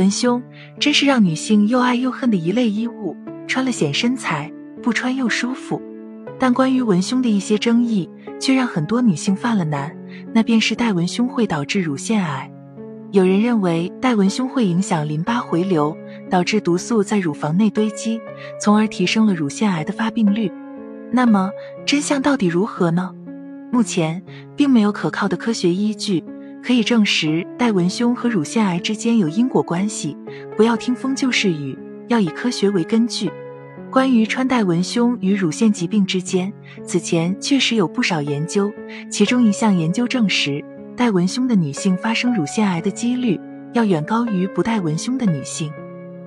文胸真是让女性又爱又恨的一类衣物，穿了显身材，不穿又舒服。但关于文胸的一些争议，却让很多女性犯了难，那便是戴文胸会导致乳腺癌。有人认为戴文胸会影响淋巴回流，导致毒素在乳房内堆积，从而提升了乳腺癌的发病率。那么真相到底如何呢？目前并没有可靠的科学依据可以证实戴文胸和乳腺癌之间有因果关系。不要听风就是雨，要以科学为根据。关于穿戴文胸与乳腺疾病之间，此前确实有不少研究。其中一项研究证实，戴文胸的女性发生乳腺癌的几率要远高于不戴文胸的女性。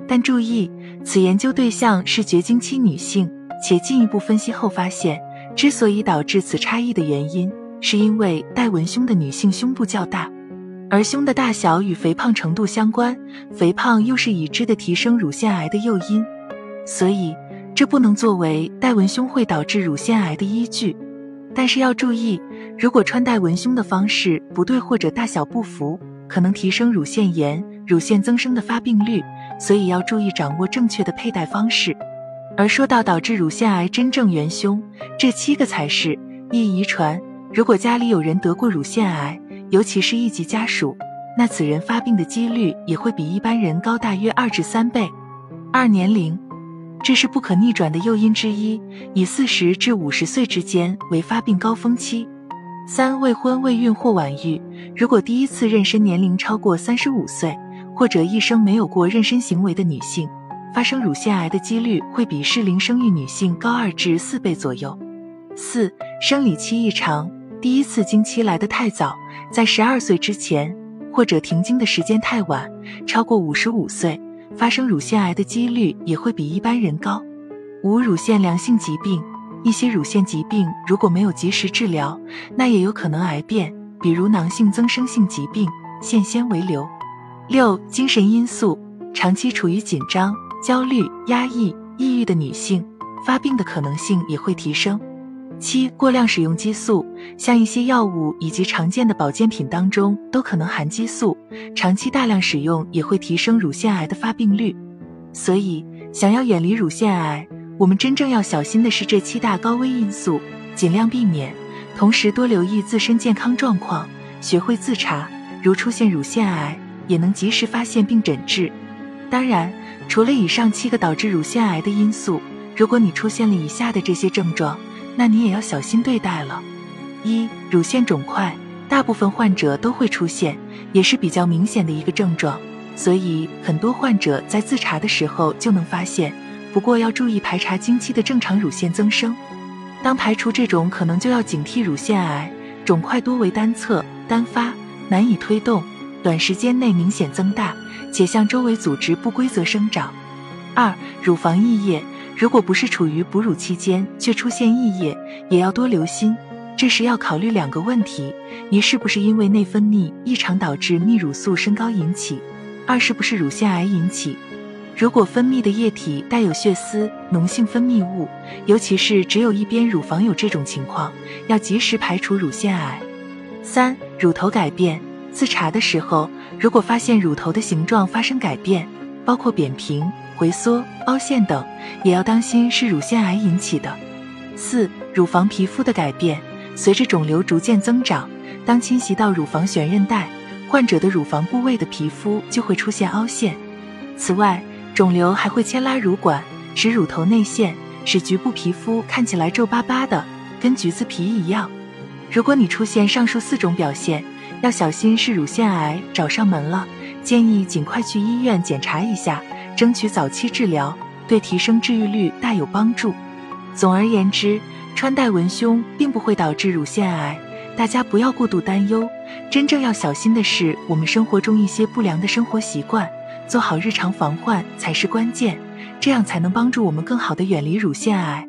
但注意，此研究对象是绝经期女性，且进一步分析后发现，之所以导致此差异的原因，是因为戴文胸的女性胸部较大，而胸的大小与肥胖程度相关，肥胖又是已知的提升乳腺癌的诱因，所以。这不能作为戴文胸会导致乳腺癌的依据，但是要注意，如果穿戴文胸的方式不对或者大小不符，可能提升乳腺炎、乳腺增生的发病率，所以要注意掌握正确的佩戴方式。而说到导致乳腺癌真正元凶，这七个才是：一、遗传，如果家里有人得过乳腺癌，尤其是一级家属，那此人发病的几率也会比一般人高大约二至三倍；二、年龄。这是不可逆转的诱因之一，以四十至五十岁之间为发病高峰期。三、未婚、未孕或晚育，如果第一次妊娠年龄超过三十五岁，或者一生没有过妊娠行为的女性，发生乳腺癌的几率会比适龄生育女性高二至四倍左右。四、生理期异常，第一次经期来得太早，在十二岁之前，或者停经的时间太晚，超过五十五岁。发生乳腺癌的几率也会比一般人高。五、乳腺良性疾病，一些乳腺疾病如果没有及时治疗，那也有可能癌变，比如囊性增生性疾病、腺纤维瘤。六、精神因素，长期处于紧张、焦虑、压抑、抑郁的女性，发病的可能性也会提升。七、过量使用激素，像一些药物以及常见的保健品当中都可能含激素，长期大量使用也会提升乳腺癌的发病率。所以，想要远离乳腺癌，我们真正要小心的是这七大高危因素，尽量避免，同时多留意自身健康状况，学会自查，如出现乳腺癌，也能及时发现并诊治。当然，除了以上七个导致乳腺癌的因素，如果你出现了以下的这些症状，那你也要小心对待了。一、乳腺肿块，大部分患者都会出现，也是比较明显的一个症状，所以很多患者在自查的时候就能发现。不过要注意排查经期的正常乳腺增生。当排除这种可能，就要警惕乳腺癌。肿块多为单侧、单发，难以推动，短时间内明显增大，且向周围组织不规则生长。二、乳房溢液。如果不是处于哺乳期间却出现溢液，也要多留心。这时要考虑两个问题：一是不是因为内分泌异常导致泌乳素升高引起；二是不是乳腺癌引起。如果分泌的液体带有血丝、脓性分泌物，尤其是只有一边乳房有这种情况，要及时排除乳腺癌。三、乳头改变，自查的时候，如果发现乳头的形状发生改变，包括扁平。回缩、凹陷等，也要当心是乳腺癌引起的。四、乳房皮肤的改变，随着肿瘤逐渐增长，当侵袭到乳房悬韧带，患者的乳房部位的皮肤就会出现凹陷。此外，肿瘤还会牵拉乳管，使乳头内陷，使局部皮肤看起来皱巴巴的，跟橘子皮一样。如果你出现上述四种表现，要小心是乳腺癌找上门了，建议尽快去医院检查一下。争取早期治疗，对提升治愈率大有帮助。总而言之，穿戴文胸并不会导致乳腺癌，大家不要过度担忧。真正要小心的是我们生活中一些不良的生活习惯，做好日常防患才是关键，这样才能帮助我们更好的远离乳腺癌。